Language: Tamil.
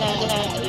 来来。